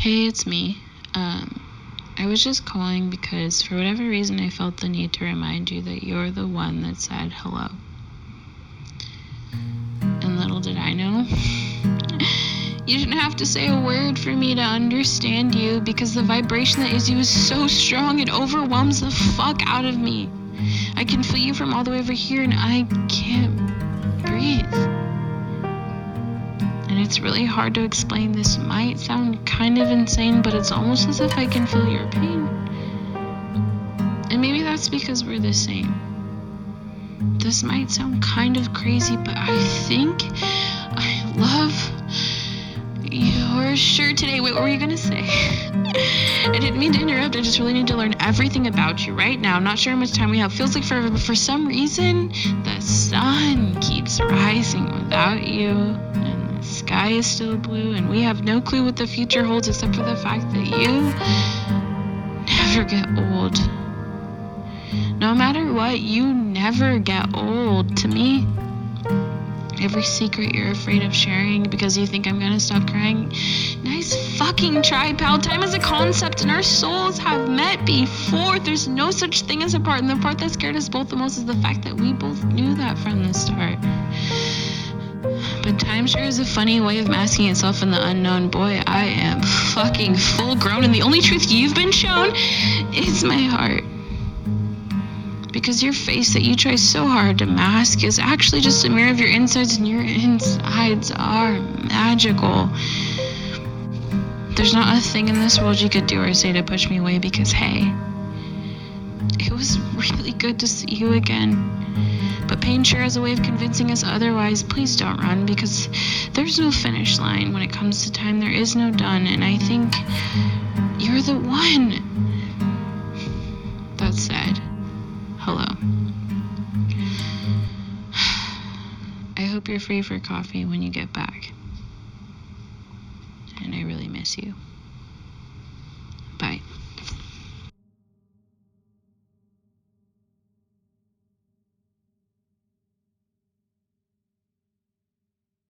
Hey, it's me. Um, I was just calling because for whatever reason I felt the need to remind you that you're the one that said hello. And little did I know, you didn't have to say a word for me to understand you because the vibration that is you is so strong it overwhelms the fuck out of me. I can feel you from all the way over here and I can't breathe. It's really hard to explain. This might sound kind of insane, but it's almost as if I can feel your pain. And maybe that's because we're the same. This might sound kind of crazy, but I think I love your shirt today. Wait, what were you gonna say? I didn't mean to interrupt. I just really need to learn everything about you right now. I'm not sure how much time we have. Feels like forever, but for some reason, the sun keeps rising without you. Sky is still blue, and we have no clue what the future holds except for the fact that you never get old. No matter what, you never get old to me. Every secret you're afraid of sharing because you think I'm gonna stop crying. Nice fucking try, pal. Time is a concept, and our souls have met before. There's no such thing as a part, and the part that scared us both the most is the fact that we both knew that from the start. Time sure is a funny way of masking itself in the unknown. Boy, I am fucking full grown, and the only truth you've been shown is my heart because your face that you try so hard to mask is actually just a mirror of your insides, and your insides are magical. There's not a thing in this world you could do or say to push me away because, hey, was really good to see you again. But pain sure has a way of convincing us otherwise. Please don't run because there's no finish line when it comes to time. There is no done, and I think you're the one. That said, hello. I hope you're free for coffee when you get back. And I really miss you.